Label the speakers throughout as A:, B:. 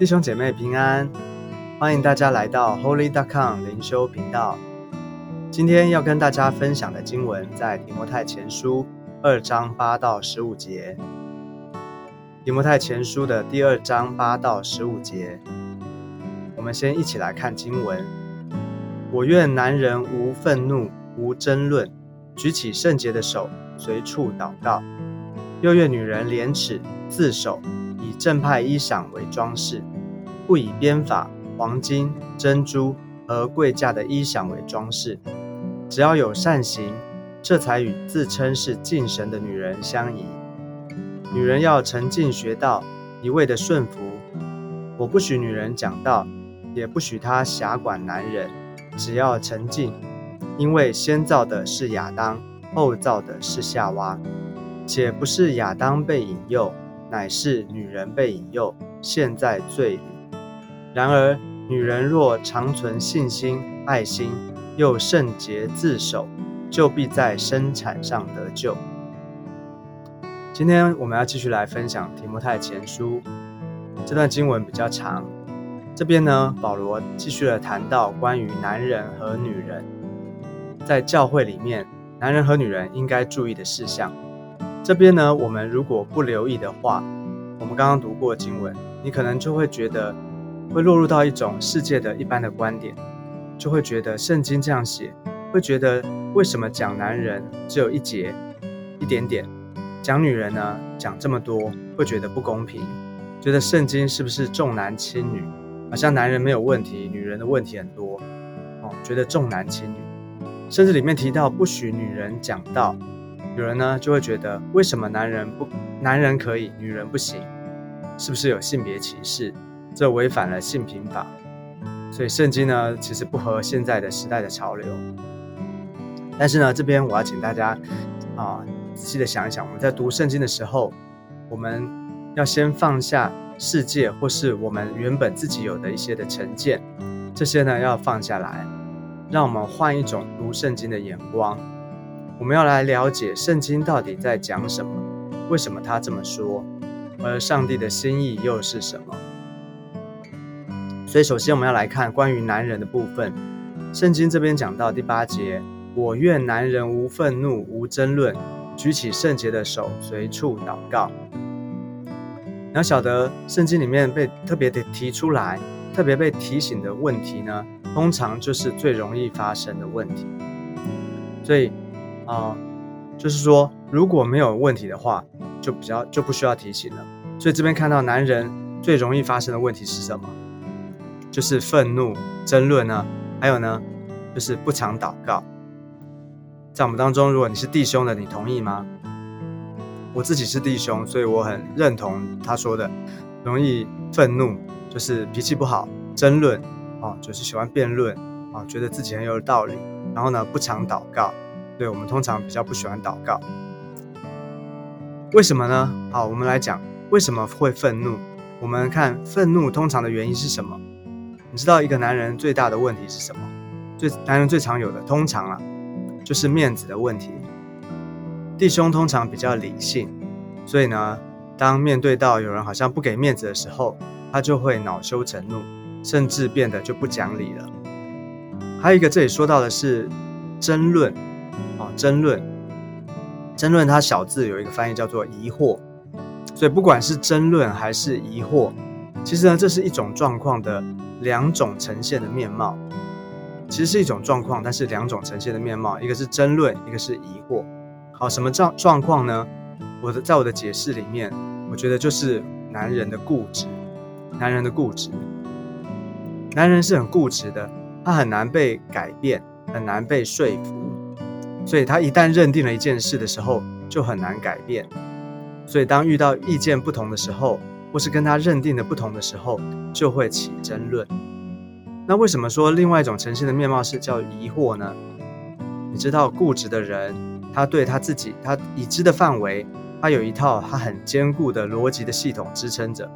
A: 弟兄姐妹平安，欢迎大家来到 Holy.com 灵修频道。今天要跟大家分享的经文在提摩太前书二章八到十五节。提摩太前书的第二章八到十五节，我们先一起来看经文。我愿男人无愤怒，无争论，举起圣洁的手，随处祷告；又愿女人廉耻自守。正派衣裳为装饰，不以编法、黄金、珍珠和贵价的衣裳为装饰。只要有善行，这才与自称是敬神的女人相宜。女人要沉静学道，一味的顺服。我不许女人讲道，也不许她辖管男人。只要沉静，因为先造的是亚当，后造的是夏娃，且不是亚当被引诱。乃是女人被引诱，陷在罪里。然而，女人若长存信心、爱心，又圣洁自守，就必在生产上得救。今天我们要继续来分享提摩太前书这段经文比较长。这边呢，保罗继续的谈到关于男人和女人在教会里面，男人和女人应该注意的事项。这边呢，我们如果不留意的话，我们刚刚读过经文，你可能就会觉得会落入到一种世界的一般的观点，就会觉得圣经这样写，会觉得为什么讲男人只有一节一点点，讲女人呢讲这么多，会觉得不公平，觉得圣经是不是重男轻女，好像男人没有问题，女人的问题很多，哦，觉得重男轻女，甚至里面提到不许女人讲道。有人呢就会觉得，为什么男人不男人可以，女人不行？是不是有性别歧视？这违反了性平法。所以圣经呢，其实不合现在的时代的潮流。但是呢，这边我要请大家啊，仔细的想一想，我们在读圣经的时候，我们要先放下世界或是我们原本自己有的一些的成见，这些呢要放下来，让我们换一种读圣经的眼光。我们要来了解圣经到底在讲什么，为什么他这么说，而上帝的心意又是什么？所以，首先我们要来看关于男人的部分。圣经这边讲到第八节：“我愿男人无愤怒，无争论，举起圣洁的手，随处祷告。”你要晓得，圣经里面被特别的提出来、特别被提醒的问题呢，通常就是最容易发生的问题。所以。啊，就是说，如果没有问题的话，就比较就不需要提醒了。所以这边看到男人最容易发生的问题是什么？就是愤怒、争论呢，还有呢，就是不常祷告。在我们当中，如果你是弟兄的，你同意吗？我自己是弟兄，所以我很认同他说的，容易愤怒，就是脾气不好，争论，啊，就是喜欢辩论，啊，觉得自己很有道理，然后呢，不常祷告。对我们通常比较不喜欢祷告，为什么呢？好，我们来讲为什么会愤怒。我们看愤怒通常的原因是什么？你知道一个男人最大的问题是什么？最男人最常有的，通常啊，就是面子的问题。弟兄通常比较理性，所以呢，当面对到有人好像不给面子的时候，他就会恼羞成怒，甚至变得就不讲理了。还有一个这里说到的是争论。啊争论，争论，它小字有一个翻译叫做疑惑，所以不管是争论还是疑惑，其实呢，这是一种状况的两种呈现的面貌。其实是一种状况，但是两种呈现的面貌，一个是争论，一个是疑惑。好，什么状状况呢？我的在我的解释里面，我觉得就是男人的固执，男人的固执，男人是很固执的，他很难被改变，很难被说服。所以他一旦认定了一件事的时候，就很难改变。所以当遇到意见不同的时候，或是跟他认定的不同的时候，就会起争论。那为什么说另外一种呈现的面貌是叫疑惑呢？你知道，固执的人，他对他自己他已知的范围，他有一套他很坚固的逻辑的系统支撑着。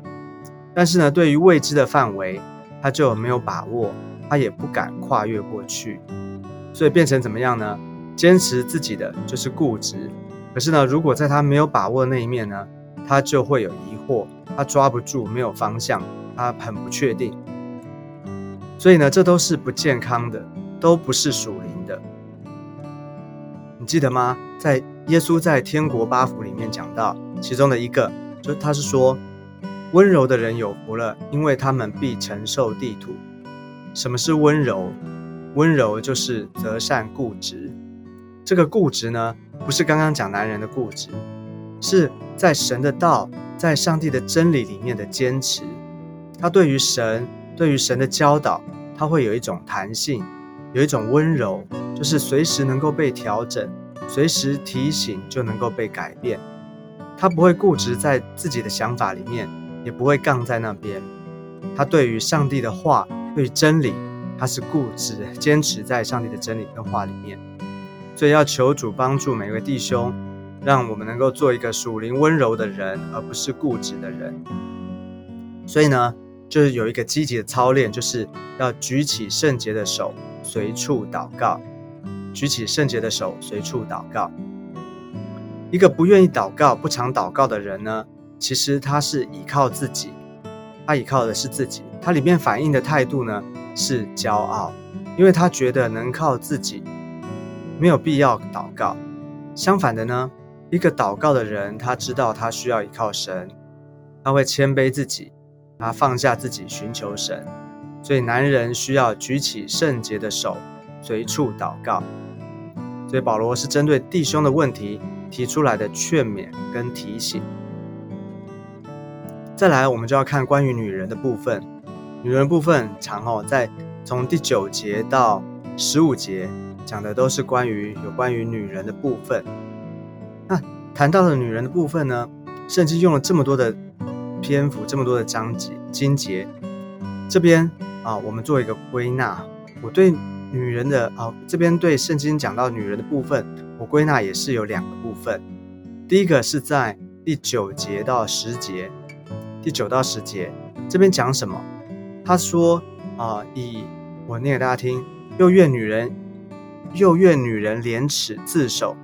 A: 但是呢，对于未知的范围，他就没有把握，他也不敢跨越过去。所以变成怎么样呢？坚持自己的就是固执，可是呢，如果在他没有把握的那一面呢，他就会有疑惑，他抓不住，没有方向，他很不确定。所以呢，这都是不健康的，都不是属灵的。你记得吗？在耶稣在天国八福里面讲到，其中的一个，就他是说，温柔的人有福了，因为他们必承受地土。什么是温柔？温柔就是择善固执。这个固执呢，不是刚刚讲男人的固执，是在神的道，在上帝的真理里面的坚持。他对于神，对于神的教导，他会有一种弹性，有一种温柔，就是随时能够被调整，随时提醒就能够被改变。他不会固执在自己的想法里面，也不会杠在那边。他对于上帝的话，对于真理，他是固执坚持在上帝的真理跟话里面。所以要求主帮助每位弟兄，让我们能够做一个属灵温柔的人，而不是固执的人。所以呢，就是有一个积极的操练，就是要举起圣洁的手，随处祷告。举起圣洁的手，随处祷告。一个不愿意祷告、不常祷告的人呢，其实他是依靠自己，他依靠的是自己，他里面反映的态度呢是骄傲，因为他觉得能靠自己。没有必要祷告。相反的呢，一个祷告的人，他知道他需要依靠神，他会谦卑自己，他放下自己寻求神。所以男人需要举起圣洁的手，随处祷告。所以保罗是针对弟兄的问题提出来的劝勉跟提醒。再来，我们就要看关于女人的部分。女人部分长哦，在从第九节到十五节。讲的都是关于有关于女人的部分。那谈到了女人的部分呢，圣经用了这么多的篇幅，这么多的章节经节，这边啊，我们做一个归纳。我对女人的啊，这边对圣经讲到女人的部分，我归纳也是有两个部分。第一个是在第九节到十节，第九到十节这边讲什么？他说啊，以我念给大家听，又愿女人。又愿女人廉耻自守，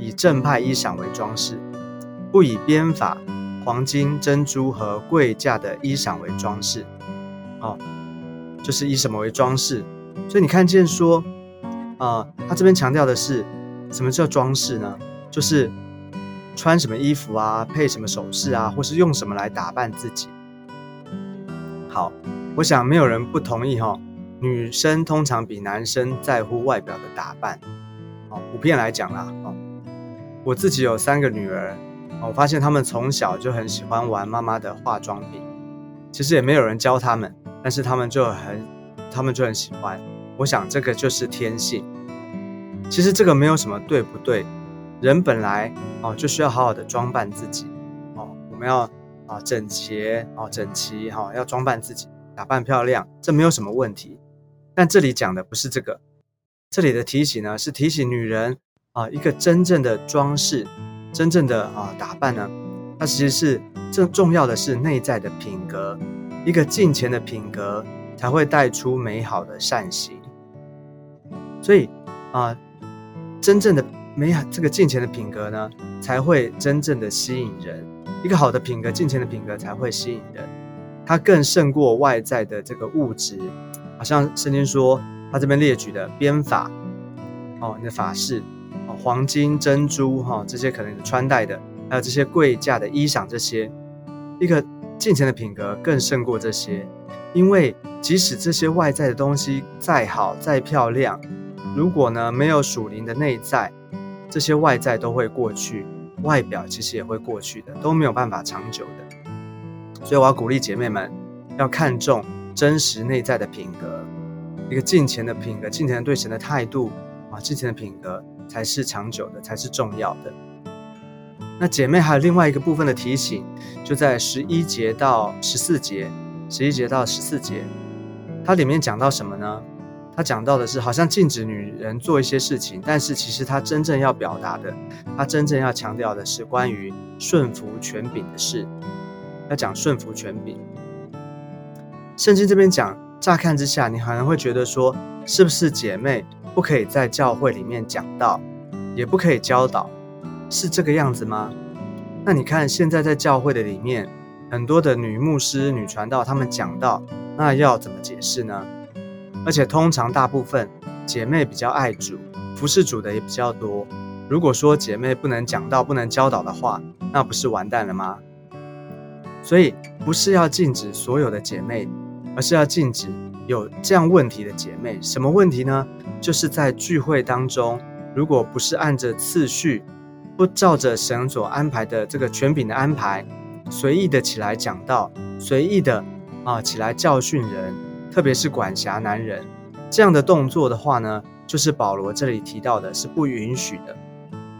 A: 以正派衣裳为装饰，不以编法、黄金、珍珠和贵价的衣裳为装饰。哦，就是以什么为装饰？所以你看见说，啊，他这边强调的是什么叫装饰呢？就是穿什么衣服啊，配什么首饰啊，或是用什么来打扮自己。好，我想没有人不同意哈。女生通常比男生在乎外表的打扮，哦，普遍来讲啦，哦，我自己有三个女儿，哦我发现她们从小就很喜欢玩妈妈的化妆品，其实也没有人教她们，但是她们就很，她们就很喜欢。我想这个就是天性。其实这个没有什么对不对，人本来哦就需要好好的装扮自己，哦，我们要啊整洁哦整齐哈，要装扮自己，打扮漂亮，这没有什么问题。但这里讲的不是这个，这里的提醒呢，是提醒女人啊，一个真正的装饰，真正的啊打扮呢，它其实是正重要的是内在的品格，一个敬钱的品格才会带出美好的善行。所以啊，真正的美好这个敬钱的品格呢，才会真正的吸引人。一个好的品格，敬钱的品格才会吸引人，它更胜过外在的这个物质。好像圣经说，他这边列举的编法，哦，你的法式，哦，黄金、珍珠，哈，这些可能穿戴的，还有这些贵价的衣裳，这些，一个金钱的品格更胜过这些，因为即使这些外在的东西再好、再漂亮，如果呢没有属灵的内在，这些外在都会过去，外表其实也会过去的，都没有办法长久的。所以我要鼓励姐妹们，要看重。真实内在的品格，一个敬虔的品格，敬虔对神的态度啊，敬虔的品格才是长久的，才是重要的。那姐妹还有另外一个部分的提醒，就在十一节到十四节，十一节到十四节，它里面讲到什么呢？它讲到的是好像禁止女人做一些事情，但是其实它真正要表达的，它真正要强调的是关于顺服权柄的事，要讲顺服权柄。圣经这边讲，乍看之下，你可能会觉得说，是不是姐妹不可以在教会里面讲道，也不可以教导，是这个样子吗？那你看现在在教会的里面，很多的女牧师、女传道，她们讲到，那要怎么解释呢？而且通常大部分姐妹比较爱主，服侍主的也比较多。如果说姐妹不能讲道、不能教导的话，那不是完蛋了吗？所以不是要禁止所有的姐妹，而是要禁止有这样问题的姐妹。什么问题呢？就是在聚会当中，如果不是按着次序，不照着神所安排的这个权柄的安排，随意的起来讲道，随意的啊起来教训人，特别是管辖男人这样的动作的话呢，就是保罗这里提到的是不允许的。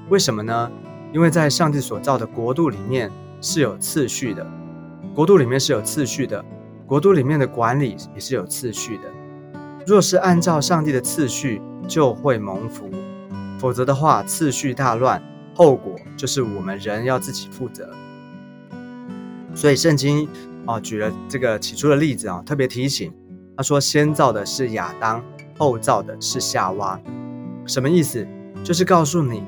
A: 为什么呢？因为在上帝所造的国度里面是有次序的。国度里面是有次序的，国度里面的管理也是有次序的。若是按照上帝的次序，就会蒙福；否则的话，次序大乱，后果就是我们人要自己负责。所以圣经啊举了这个起初的例子啊，特别提醒他说：先造的是亚当，后造的是夏娃。什么意思？就是告诉你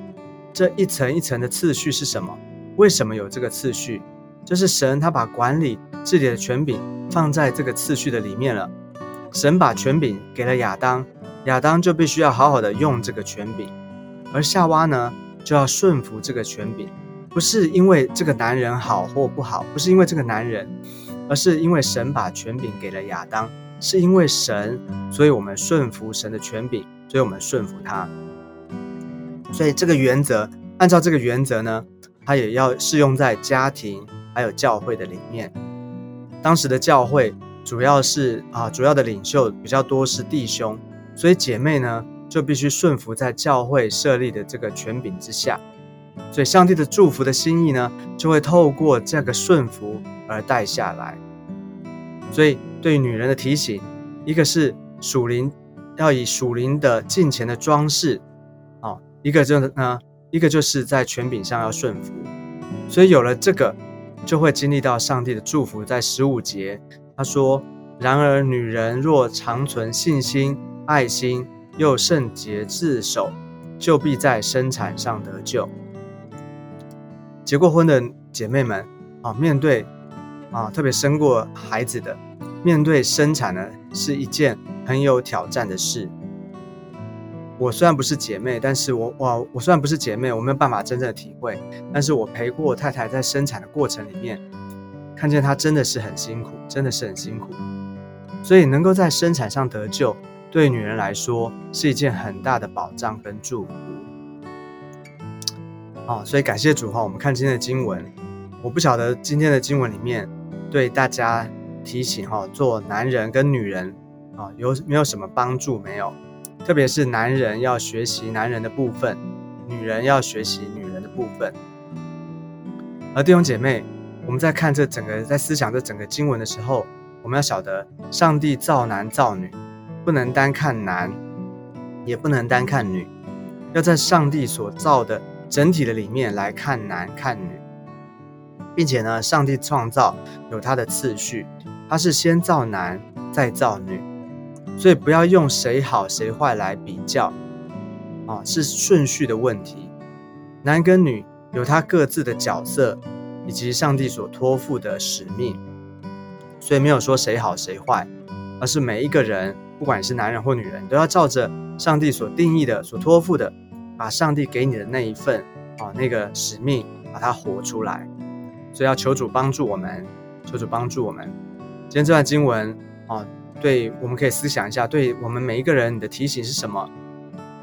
A: 这一层一层的次序是什么？为什么有这个次序？就是神，他把管理治理的权柄放在这个次序的里面了。神把权柄给了亚当，亚当就必须要好好的用这个权柄，而夏娃呢，就要顺服这个权柄。不是因为这个男人好或不好，不是因为这个男人，而是因为神把权柄给了亚当，是因为神，所以我们顺服神的权柄，所以我们顺服他。所以这个原则，按照这个原则呢，它也要适用在家庭。还有教会的里面，当时的教会主要是啊，主要的领袖比较多是弟兄，所以姐妹呢就必须顺服在教会设立的这个权柄之下，所以上帝的祝福的心意呢就会透过这个顺服而带下来。所以对女人的提醒，一个是属灵要以属灵的金钱的装饰啊，一个就呢，一个就是在权柄上要顺服，所以有了这个。就会经历到上帝的祝福。在十五节，他说：“然而女人若长存信心、爱心，又圣洁自守，就必在生产上得救。”结过婚的姐妹们啊，面对啊，特别生过孩子的，面对生产呢，是一件很有挑战的事。我虽然不是姐妹，但是我哇，我虽然不是姐妹，我没有办法真正的体会。但是我陪过太太在生产的过程里面，看见她真的是很辛苦，真的是很辛苦。所以能够在生产上得救，对女人来说是一件很大的保障跟祝福。啊，所以感谢主哈，我们看今天的经文，我不晓得今天的经文里面对大家提醒哈，做男人跟女人啊，有没有什么帮助没有？特别是男人要学习男人的部分，女人要学习女人的部分。而弟兄姐妹，我们在看这整个在思想这整个经文的时候，我们要晓得，上帝造男造女，不能单看男，也不能单看女，要在上帝所造的整体的里面来看男看女，并且呢，上帝创造有他的次序，他是先造男，再造女。所以不要用谁好谁坏来比较，啊，是顺序的问题。男跟女有他各自的角色，以及上帝所托付的使命，所以没有说谁好谁坏，而是每一个人，不管是男人或女人，都要照着上帝所定义的、所托付的，把上帝给你的那一份啊那个使命，把它活出来。所以要求主帮助我们，求主帮助我们。今天这段经文啊。对，我们可以思想一下，对我们每一个人，你的提醒是什么？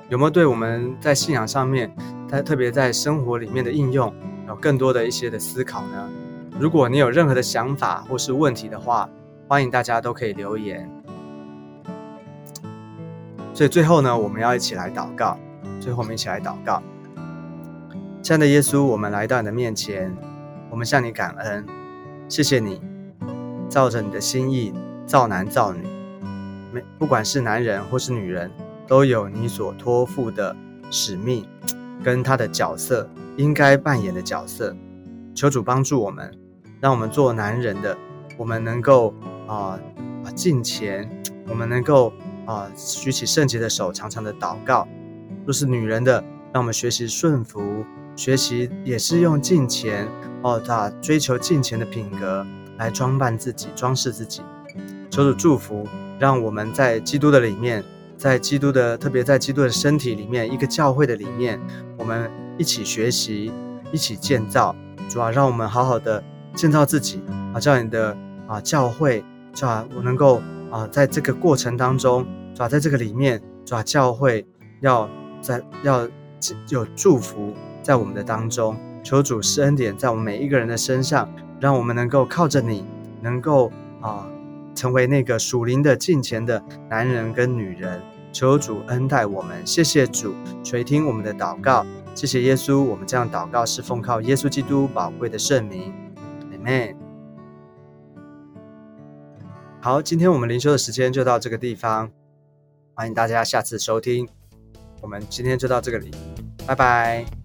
A: 有没有对我们在信仰上面，在特别在生活里面的应用，有更多的一些的思考呢？如果你有任何的想法或是问题的话，欢迎大家都可以留言。所以最后呢，我们要一起来祷告。最后我们一起来祷告，亲爱的耶稣，我们来到你的面前，我们向你感恩，谢谢你，照着你的心意。造男造女，没不管是男人或是女人，都有你所托付的使命，跟他的角色应该扮演的角色。求主帮助我们，让我们做男人的，我们能够啊啊敬虔，我们能够啊举起圣洁的手，常常的祷告。若是女人的，让我们学习顺服，学习也是用敬虔哦，他追求敬虔的品格。来装扮自己、装饰自己。求主祝福，让我们在基督的里面，在基督的特别在基督的身体里面，一个教会的里面，我们一起学习，一起建造。主啊，让我们好好的建造自己啊，这样你的啊教会，主啊，我能够啊在这个过程当中，主啊，在这个里面，主啊，教会要在要有祝福在我们的当中。求主施恩典在我们每一个人的身上，让我们能够靠着你，能够啊。成为那个属灵的近前的男人跟女人，求主恩待我们，谢谢主垂听我们的祷告，谢谢耶稣，我们这样祷告是奉靠耶稣基督宝贵的圣名，Amen。好，今天我们灵修的时间就到这个地方，欢迎大家下次收听，我们今天就到这里，拜拜。